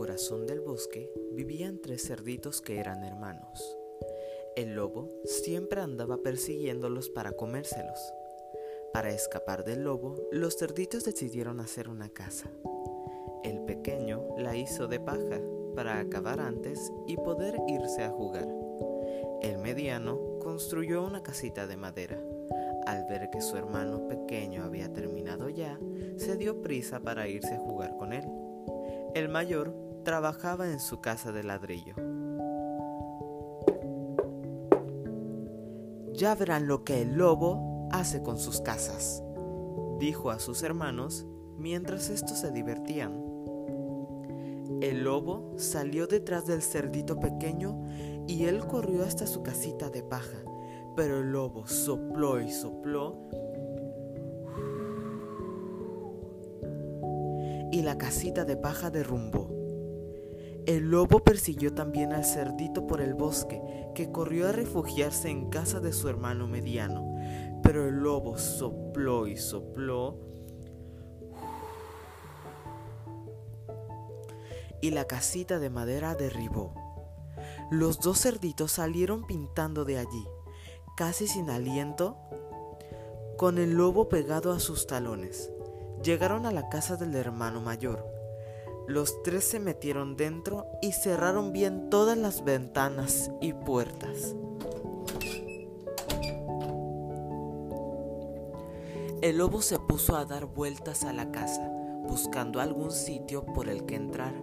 corazón del bosque vivían tres cerditos que eran hermanos. El lobo siempre andaba persiguiéndolos para comérselos. Para escapar del lobo, los cerditos decidieron hacer una casa. El pequeño la hizo de paja para acabar antes y poder irse a jugar. El mediano construyó una casita de madera. Al ver que su hermano pequeño había terminado ya, se dio prisa para irse a jugar con él. El mayor trabajaba en su casa de ladrillo. Ya verán lo que el lobo hace con sus casas, dijo a sus hermanos mientras estos se divertían. El lobo salió detrás del cerdito pequeño y él corrió hasta su casita de paja, pero el lobo sopló y sopló y la casita de paja derrumbó. El lobo persiguió también al cerdito por el bosque, que corrió a refugiarse en casa de su hermano mediano. Pero el lobo sopló y sopló y la casita de madera derribó. Los dos cerditos salieron pintando de allí, casi sin aliento, con el lobo pegado a sus talones. Llegaron a la casa del hermano mayor. Los tres se metieron dentro y cerraron bien todas las ventanas y puertas. El lobo se puso a dar vueltas a la casa, buscando algún sitio por el que entrar.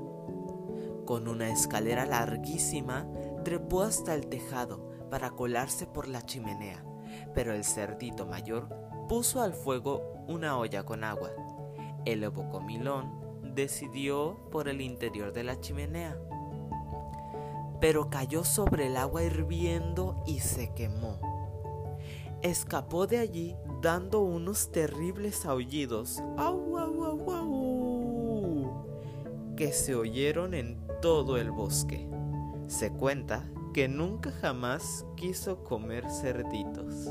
Con una escalera larguísima, trepó hasta el tejado para colarse por la chimenea, pero el cerdito mayor puso al fuego una olla con agua el lobo comilón decidió por el interior de la chimenea, pero cayó sobre el agua hirviendo y se quemó. Escapó de allí dando unos terribles aullidos ¡Au, au, au, au! que se oyeron en todo el bosque. Se cuenta que nunca jamás quiso comer cerditos.